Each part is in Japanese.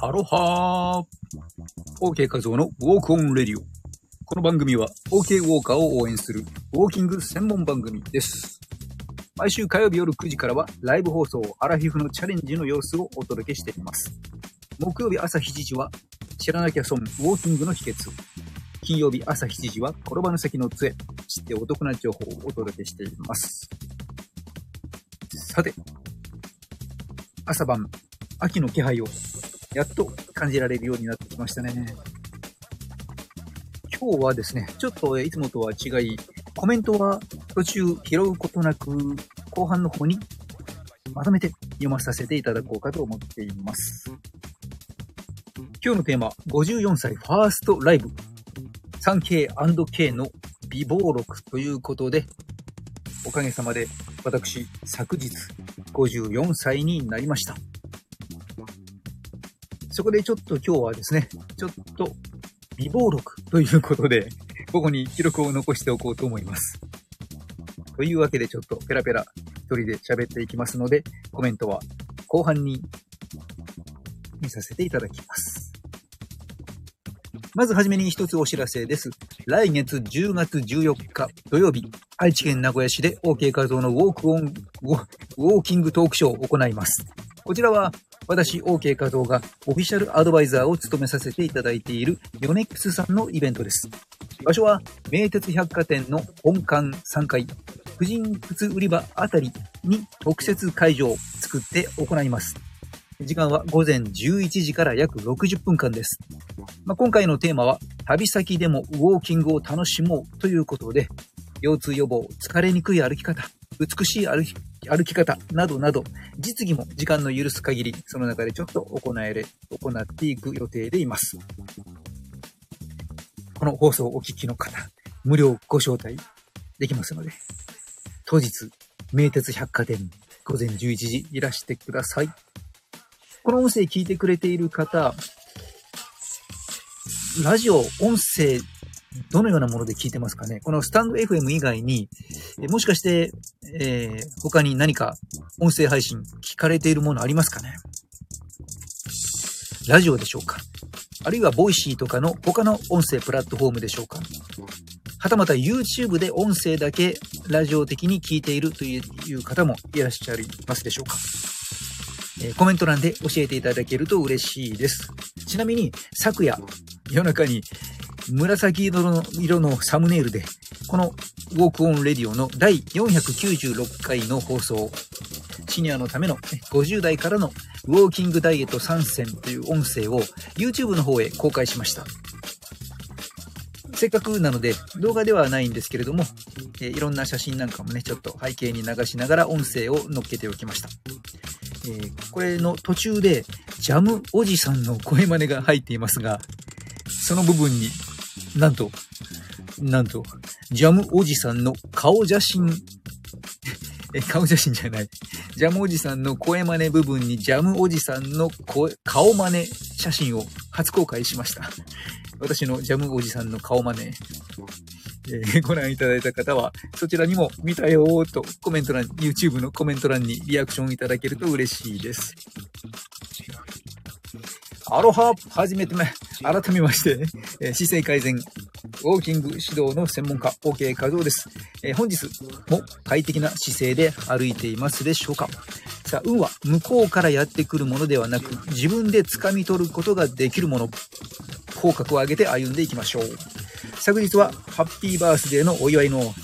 アロハー !OK 画像のウォークオンレディオ。この番組は OK ウォーカーを応援するウォーキング専門番組です。毎週火曜日夜9時からはライブ放送アラフィフのチャレンジの様子をお届けしています。木曜日朝7時は知らなきゃ損ウォーキングの秘訣。金曜日朝7時は転ばぬ先の杖。知ってお得な情報をお届けしています。さて、朝晩、秋の気配をやっと感じられるようになってきましたね。今日はですね、ちょっといつもとは違い、コメントは途中拾うことなく、後半の方にまとめて読まさせていただこうかと思っています。今日のテーマ、54歳ファーストライブ 3K&K の美貌録ということで、おかげさまで私、昨日54歳になりました。そこでちょっと今日はですね、ちょっと美貌録ということで、ここに記録を残しておこうと思います。というわけでちょっとペラペラ一人で喋っていきますので、コメントは後半に見させていただきます。まずはじめに一つお知らせです。来月10月14日土曜日、愛知県名古屋市で OK 画像のウォークオン、ウォーキングトークショーを行います。こちらは私 OK 画像がオフィシャルアドバイザーを務めさせていただいているヨネックスさんのイベントです。場所は名鉄百貨店の本館3階、婦人靴売り場あたりに特設会場を作って行います。時間は午前11時から約60分間です。まあ、今回のテーマは旅先でもウォーキングを楽しもうということで、腰痛予防、疲れにくい歩き方、美しい歩き歩き方などなど、実技も時間の許す限り、その中でちょっと行えれ、行っていく予定でいます。この放送をお聞きの方、無料ご招待できますので、当日、名鉄百貨店、午前11時いらしてください。この音声聞いてくれている方、ラジオ、音声、どのようなもので聞いてますかね？このスタンド FM 以外に、もしかして、えー他に何か音声配信聞かれているものありますかね？ラジオでしょうか？あるいは Voicy とかの他の音声プラットフォームでしょうか？はたまた YouTube で音声だけラジオ的に聞いているという方もいらっしゃいますでしょうか？えコメント欄で教えていただけると嬉しいです。ちなみに、昨夜、夜中に紫色の色のサムネイルで、このウォークオンレディオの第496回の放送、シニアのための50代からのウォーキングダイエット参戦という音声を YouTube の方へ公開しました。せっかくなので動画ではないんですけれども、えーいろんな写真なんかもね、ちょっと背景に流しながら音声を載っけておきました。えーこれの途中でジャムおじさんの声真似が入っていますが、その部分になんと、なんと、ジャムおじさんの顔写真、え、顔写真じゃない。ジャムおじさんの声真似部分にジャムおじさんの声顔真似写真を初公開しました。私のジャムおじさんの顔真似。えー ご覧いただいた方は、そちらにも見たよーとコメント欄、YouTube のコメント欄にリアクションいただけると嬉しいです。アロハはじめてめ、改めまして、えー姿勢改善、ウォーキング指導の専門家、OK 画像です。えー本日も快適な姿勢で歩いていますでしょうかさあ、運は向こうからやってくるものではなく、自分で掴み取ることができるもの。口角を上げて歩んでいきましょう。昨日はハッピーバースデーのお祝いの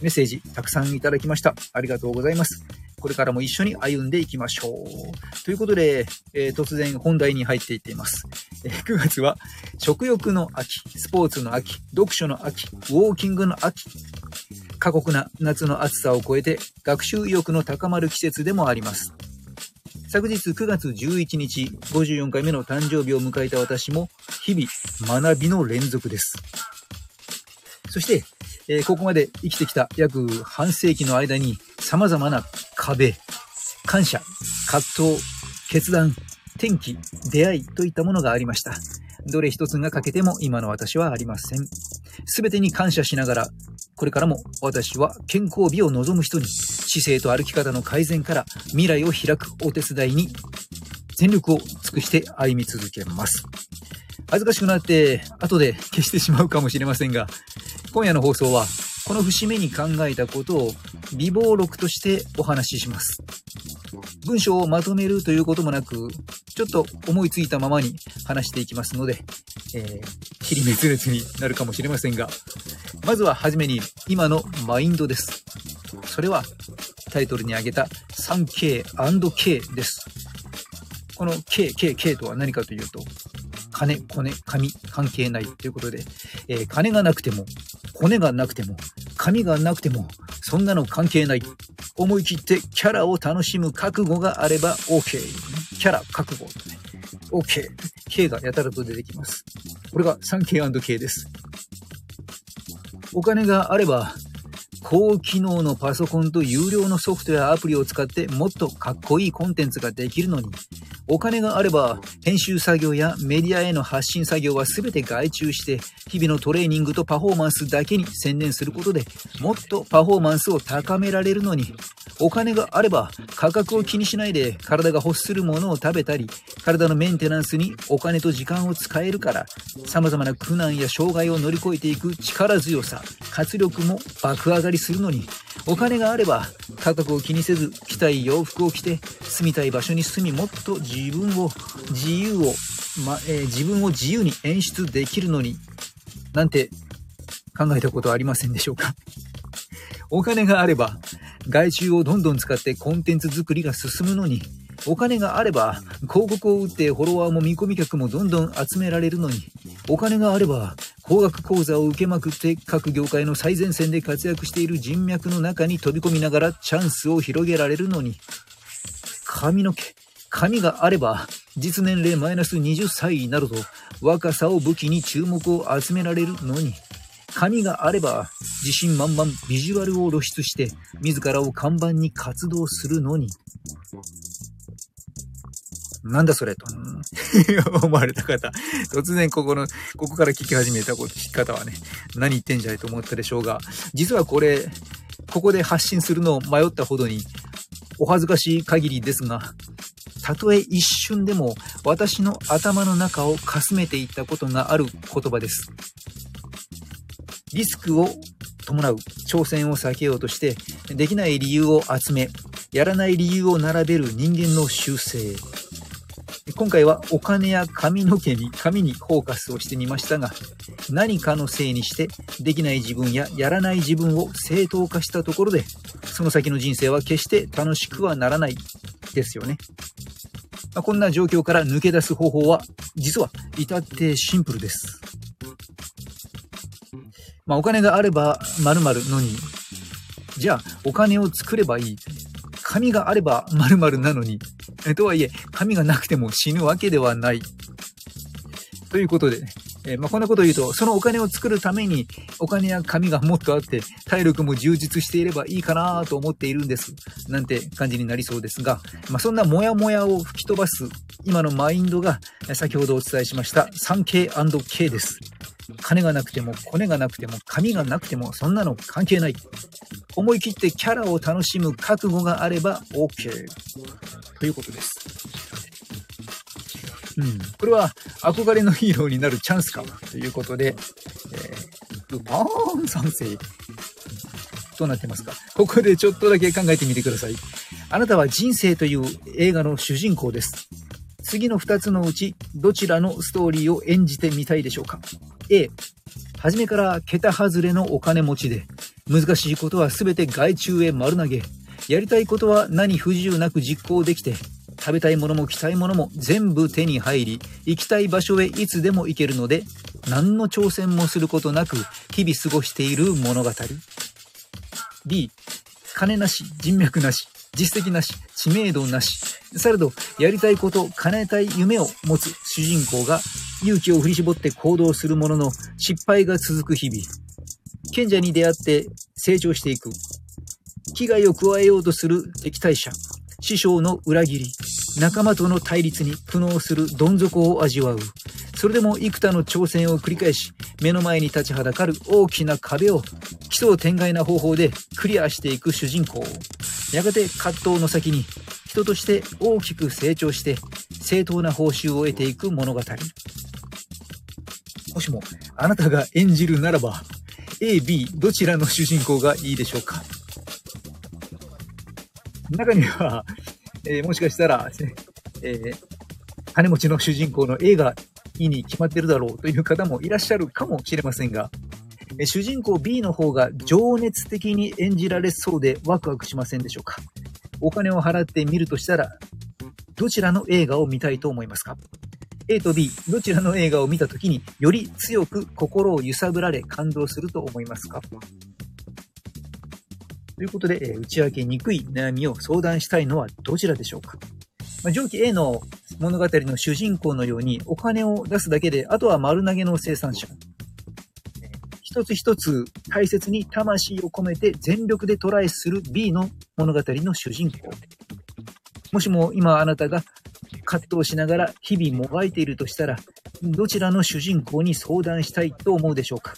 メッセージたくさんいただきました。ありがとうございます。これからも一緒に歩んでいきましょう。ということで、えー突然本題に入っていっています。えー9月は食欲の秋、スポーツの秋、読書の秋、ウォーキングの秋。過酷な夏の暑さを超えて学習意欲の高まる季節でもあります。昨日9月11日、54回目の誕生日を迎えた私も、日々学びの連続です。そして、えーここまで生きてきた約半世紀の間に様々な壁、感謝、葛藤、決断、転機、出会いといったものがありました。どれ一つが欠けても今の私はありません。すべてに感謝しながら、これからも私は健康美を望む人に、姿勢と歩き方の改善から未来を開くお手伝いに、全力を尽くして歩み続けます。恥ずかしくなって後で消してしまうかもしれませんが、今夜の放送はこの節目に考えたことを微暴録としてお話しします。文章をまとめるということもなく、ちょっと思いついたままに話していきますので、えー、尻滅裂になるかもしれませんが、まずははじめに今のマインドです。それはタイトルに挙げた 3K&K です。この K、K、K とは何かというと、金、コネ、紙、関係ないということで、えー金がなくても、骨がなくても、紙がなくても、そんなの関係ない。思い切ってキャラを楽しむ覚悟があれば OK。キャラ、覚悟。OK。K がやたらと出てきます。これが 3K&K です。お金があれば、高機能のパソコンと有料のソフトやアプリを使ってもっとかっこいいコンテンツができるのに、お金があれば編集作業やメディアへの発信作業は全て外注して日々のトレーニングとパフォーマンスだけに専念することでもっとパフォーマンスを高められるのにお金があれば価格を気にしないで体が欲するものを食べたり体のメンテナンスにお金と時間を使えるから様々な苦難や障害を乗り越えていく力強さ活力も爆上がりするのにお金があれば価格を気にせず着たい洋服を着て住みたい場所に住みもっと自分を自由を、まえー自分を自由に演出できるのになんて考えたことはありませんでしょうか。お金があれば外注をどんどん使ってコンテンツ作りが進むのにお金があれば広告を打ってフォロワーも見込み客もどんどん集められるのにお金があれば高額講座を受けまくって各業界の最前線で活躍している人脈の中に飛び込みながらチャンスを広げられるのに。髪の毛。髪があれば実年齢マイナス20歳などと若さを武器に注目を集められるのに。髪があれば自信満々ビジュアルを露出して自らを看板に活動するのに。なんだそれと。思われた方。突然ここのここから聞き始めたこと聞き方はね。何言ってんじゃいと思ったでしょうが。実はこれここで発信するのを迷ったほどにお恥ずかしい限りですがたとえ一瞬でも私の頭の中をかすめていったことがある言葉です。リスクを伴う挑戦を避けようとしてできない理由を集めやらない理由を並べる人間の習性。今回はお金や髪の毛に髪にフォーカスをしてみましたが何かのせいにしてできない自分ややらない自分を正当化したところでその先の人生は決して楽しくはならないですよね。まあこんな状況から抜け出す方法は実は至ってシンプルです。まあ、お金があれば〇〇のに、じゃあお金を作ればいい。紙があれば〇〇なのに、とはいえ、紙がなくても死ぬわけではない。ということで、えーまあ、こんなことを言うと、そのお金を作るために、お金や紙がもっとあって、体力も充実していればいいかなと思っているんです。なんて感じになりそうですが、まあ、そんなモヤモヤを吹き飛ばす、今のマインドが、先ほどお伝えしました 3K&K です。金がなくても、コネがなくても、紙がなくても、そんなの関係ない。思い切ってキャラを楽しむ覚悟があれば OK。ということです。うん。これは憧れのヒーローになるチャンスかということで、えー、ルパーン三世。どうなってますかここでちょっとだけ考えてみてください。あなたは人生という映画の主人公です。次の2つのうちどちらのストーリーを演じてみたいでしょうか ?A、初めから桁外れのお金持ちで、難しいことは全て外注へ丸投げ、やりたいことは何不自由なく実行できて、食べたいものも着たいものも全部手に入り、行きたい場所へいつでも行けるので、何の挑戦もすることなく日々過ごしている物語。B、金なし、人脈なし、実績なし、知名度なし。されど、やりたいこと、叶えたい夢を持つ主人公が勇気を振り絞って行動するものの失敗が続く日々。賢者に出会って成長していく。危害を加えようとする敵対者。師匠の裏切り。仲間との対立に苦悩するどん底を味わう。それでも幾多の挑戦を繰り返し、目の前に立ちはだかる大きな壁を奇想天外な方法でクリアしていく主人公。やがて葛藤の先に人として大きく成長して正当な報酬を得ていく物語。もしも、あなたが演じるならば、A、B、どちらの主人公がいいでしょうか？中には、えー、もしかしたら、えー、金持ちの主人公の A がいいに決まってるだろうという方もいらっしゃるかもしれませんが、え、主人公 B の方が情熱的に演じられそうでワクワクしませんでしょうか？お金を払って見るとしたら、どちらの映画を見たいと思いますか？A と B、どちらの映画を見たときにより強く心を揺さぶられ感動すると思いますか？ということで、えー、打ち明けにくい悩みを相談したいのはどちらでしょうか、まあ、上記 A の物語の主人公のようにお金を出すだけで、あとは丸投げの生産者。一つ一つ大切に魂を込めて全力でトライする B の物語の主人公。もしも今あなたが葛藤しながら日々もがいているとしたら、どちらの主人公に相談したいと思うでしょうか？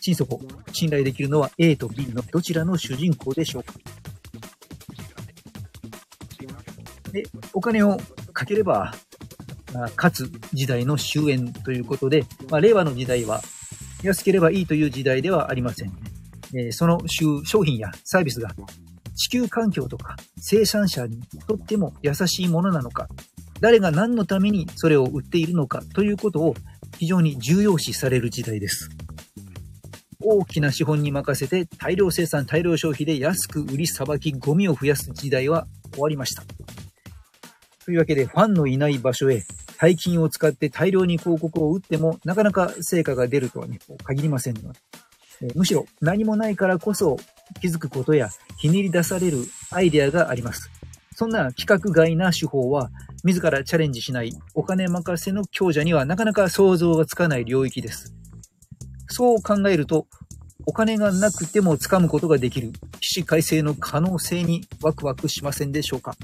心底、信頼できるのは A と B のどちらの主人公でしょうか？で、お金をかければ、まあ、勝つ時代の終焉ということで、まあ、令和の時代は安ければいいという時代ではありません。えー、その商品やサービスが地球環境とか生産者にとっても優しいものなのか、誰が何のためにそれを売っているのかということを非常に重要視される時代です。大きな資本に任せて大量生産、大量消費で安く売りさばき、ゴミを増やす時代は終わりました。というわけで、ファンのいない場所へ大金を使って大量に広告を打っても、なかなか成果が出るとはね、限りませんので、むしろ何もないからこそ気づくことやひねり出されるアイデアがあります。そんな規格外な手法は、自らチャレンジしないお金任せの強者にはなかなか想像がつかない領域です。そう考えると、お金がなくても掴むことができる起死回生の可能性にワクワクしませんでしょうか？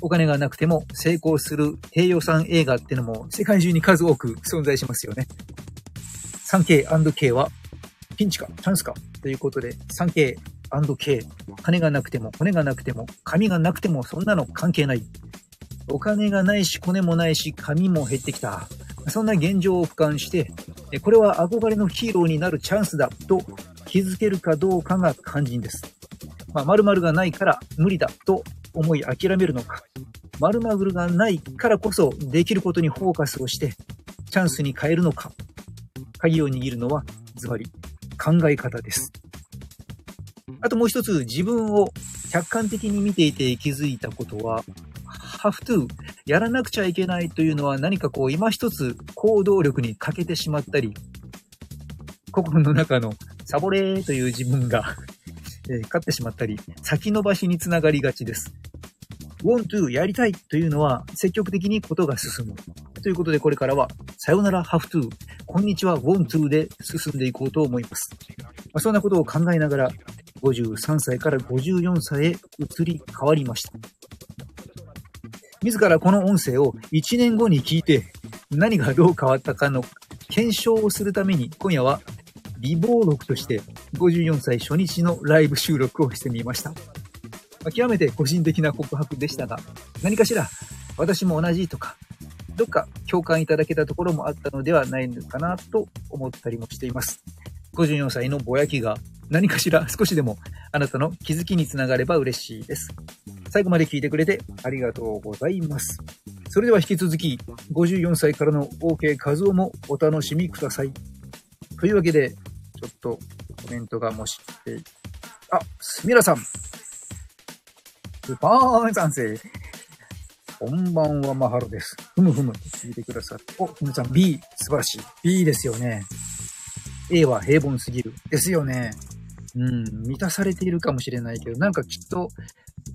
お金がなくても成功する低予算映画ってのも世界中に数多く存在しますよね。3K&K はピンチかチャンスか？ということで 3K K。金がなくても、骨がなくても、髪がなくても、そんなの関係ない。お金がないし、骨もないし、髪も減ってきた。そんな現状を俯瞰して、これは憧れのヒーローになるチャンスだと気づけるかどうかが肝心です。まあ、〇〇がないから無理だと思い諦めるのか、〇〇がないからこそできることにフォーカスをしてチャンスに変えるのか、鍵を握るのはズバリ考え方です。あともう一つ、自分を客観的に見ていて気づいたことは、have to やらなくちゃいけないというのは何かこう今一つ行動力に欠けてしまったり、心の中のサボレーという自分がえ勝ってしまったり、先延ばしにつながりがちです。want to やりたいというのは積極的にことが進む。ということでこれからはさよなら have to こんにちは want to で進んでいこうと思います。まあ、そんなことを考えながら53歳から54歳へ移り変わりました。自らこの音声を1年後に聞いて何がどう変わったかの検証をするために今夜は美貌録として54歳初日のライブ収録をしてみました。極めて個人的な告白でしたが、何かしら私も同じとか、どっか共感いただけたところもあったのではないのかなと思ったりもしています。54歳のぼやきが何かしら 少しでもあなたの気づきにつながれば嬉しいです。最後まで聞いてくれてありがとうございます。それでは引き続き、54歳からの OK 和夫もお楽しみください。というわけで、ちょっとコメントがもし、えあ、すみらさん。スパーン賛成。こんばんは、マハロです。ふむふむ。聞いてくださって。お、ふむさん、B、素晴らしい。B ですよね。A は平凡すぎる。ですよね。うん、満たされているかもしれないけど、なんかきっと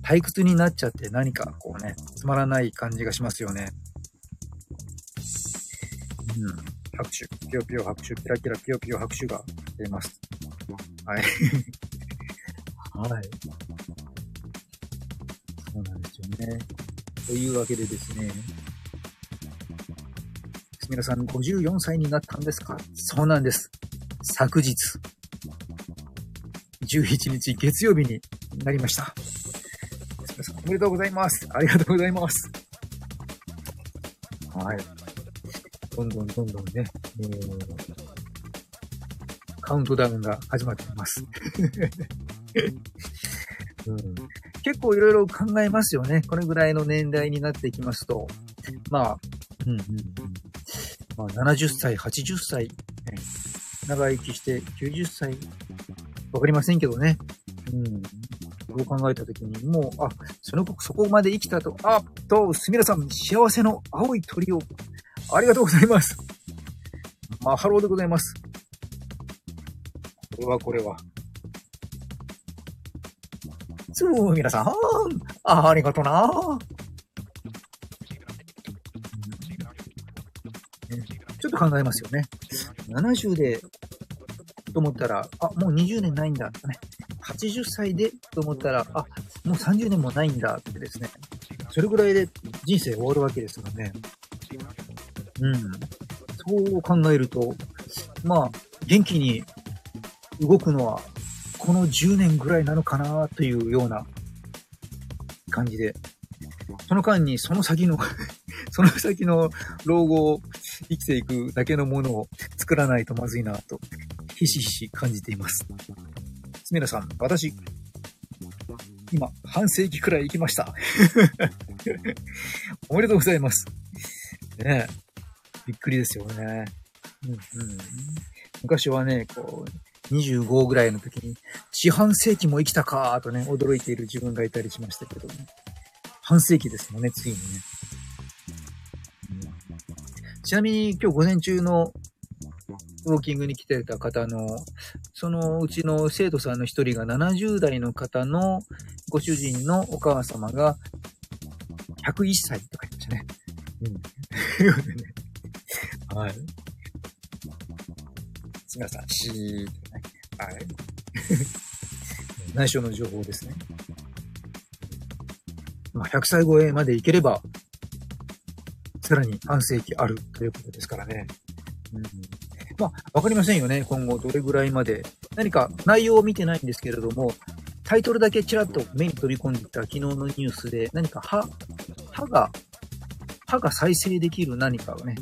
退屈になっちゃって何かこうね、つまらない感じがしますよね。うん、拍手、ぴよぴよ拍手、キラキラぴよぴよ拍手が出ます。はい。はい。そうなんですよね。というわけでですね、皆さん54歳になったんですか？そうなんです。昨日、11日月曜日になりました。皆さんおめでとうございます。ありがとうございます。はい。どんどんどんどんね、えー、カウントダウンが始まっています。うん、結構いろいろ考えますよね。これぐらいの年代になっていきますと。まあ、うんうんうん。まあ、70歳、80歳、長生きして90歳、わかりませんけどね。うん。そう考えたときに、もう、あ、その、そこまで生きたと、あっと、すみらさん、幸せの青い鳥を、ありがとうございます。マハローでございます。これはこれは。そう、皆さん、ありがとな。ちょっと考えますよね。70で、と思ったら、あ、もう20年ないんだ、ね。80歳でと思ったら、あ、もう30年もないんだってですね。それぐらいで人生終わるわけですからね。うん。そう考えると、まあ、元気に動くのは、この10年ぐらいなのかなというような感じで、その間にその先の その先の老後を生きていくだけのものを作らないとまずいなと、ひしひし感じています。すみらさん、私、今、半世紀くらい行きました。おめでとうございます。ねえ、びっくりですよね。うんうん、昔はね、こう、25ぐらいの時に、四半世紀も生きたかーとね、驚いている自分がいたりしましたけどね。半世紀ですもんね、ついにね。ちなみに今日午前中のウォーキングに来てた方の、そのうちの生徒さんの一人が70代の方のご主人のお母様が101歳とか言ってましたね。うん。はい。ません。しーってね。はい。内緒の情報ですね。まあ、100歳超えまでいければ、さらに半世紀あるということですからね。うんまあ、わかりませんよね。今後どれぐらいまで。何か内容を見てないんですけれども、タイトルだけちらっと目に取り込んでいた昨日のニュースで、何か歯、歯が、歯が再生できる何かをね、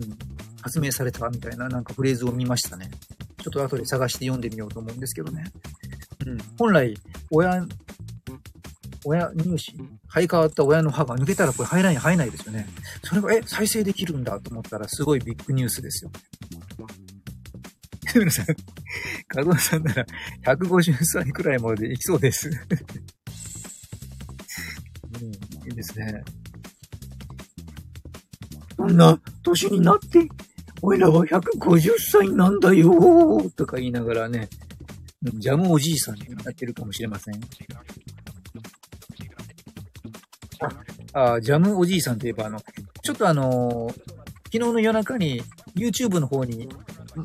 うん、発明されたみたいななんかフレーズを見ましたね。ちょっと後で探して読んでみようと思うんですけどね。うん、本来、親、親乳歯生え変わった親の歯が抜けたらこれ入らない、入らないですよね。それが、え、再生できるんだと思ったらすごいビッグニュースですよ。皆さん、加藤さんなら150歳くらいまでいきそうです。うん、いいですね。そんな年になって、おいらは150歳なんだよーとか言いながらね、ジャムおじいさんになってるかもしれません。あ、あジャムおじいさんといえば、あの、ちょっとあのー、昨日の夜中に YouTube の方に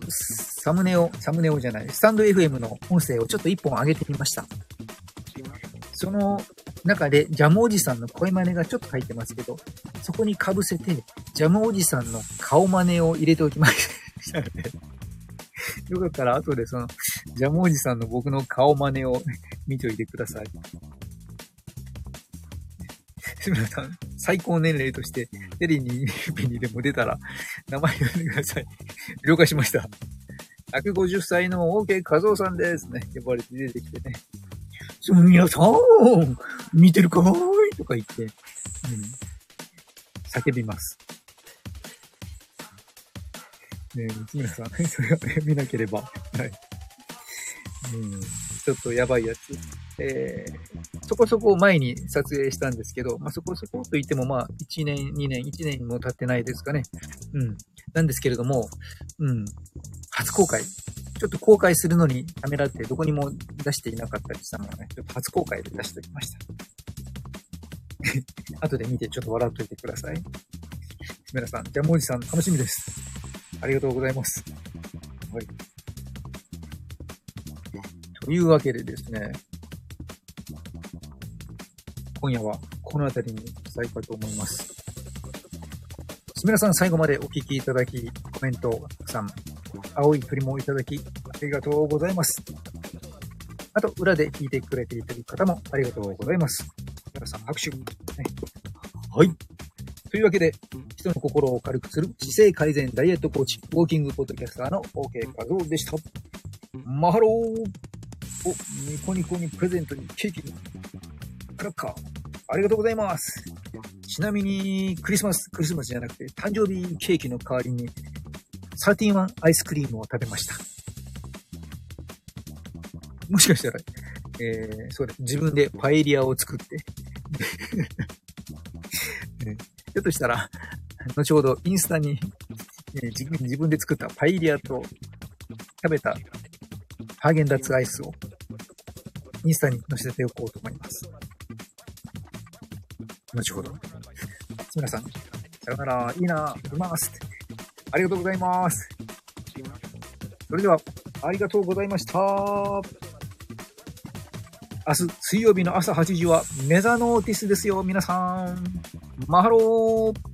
サムネを、サムネをじゃない、スタンド FM の音声をちょっと一本上げてみました。その中でジャムおじさんの声真似がちょっと入ってますけど、そこに被せて、ジャムおじさんの顔真似を入れておきましたので、よかったら後でその、ジャムおじさんの僕の顔真似を見ておいてください。志村さん、最高年齢として、テレビににでも出たら、名前呼んでください。了解しました。150歳の OK 和夫さんですね。呼ばれて出てきてね。その皆さん、見てるかーいとか言って、うん、叫びます。ねえ、三村さん、それは見なければ。はい。うん、ちょっとやばいやつ。えー、そこそこ前に撮影したんですけど、まあ、そこそこと言っても、まあ、1年、2年、1年も経ってないですかね。うん。なんですけれども、うん。初公開。ちょっと公開するのにためらってどこにも出していなかったりしたのをね、ちょっと初公開で出しておきました。後で見てちょっと笑っといてください。皆さん、ジャムおじさん楽しみです。ありがとうございます。はい。というわけでですね、今夜はこの辺りにしたいかと思います。すみらさん最後までお聞きいただき、コメントたくさん、青い鳥もいただき、ありがとうございます。あと、裏で聞いてくれている方もありがとうございます。皆さん拍手。ね、はい。というわけで、人の心を軽くする姿勢改善ダイエットコーチ、ウォーキングポッドキャスターの OK 画像でした。マハローお、ニコニコにプレゼントにケーキにクラッカー。ありがとうございます。ちなみに、クリスマス、クリスマスじゃなくて、誕生日ケーキの代わりに、サーティワンアイスクリームを食べました。もしかしたら、えー、そうです。自分でパエリアを作って、えーひょっとしたら、後ほどインスタに、え自分で作ったパエリアと食べたハーゲンダッツアイスをインスタに載せておこうと思います。後ほど。皆さん、さよなら、いいな、います。ありがとうございます。それでは、ありがとうございました。明日、水曜日の朝8時はメザノーティスですよ、皆さん。マハロー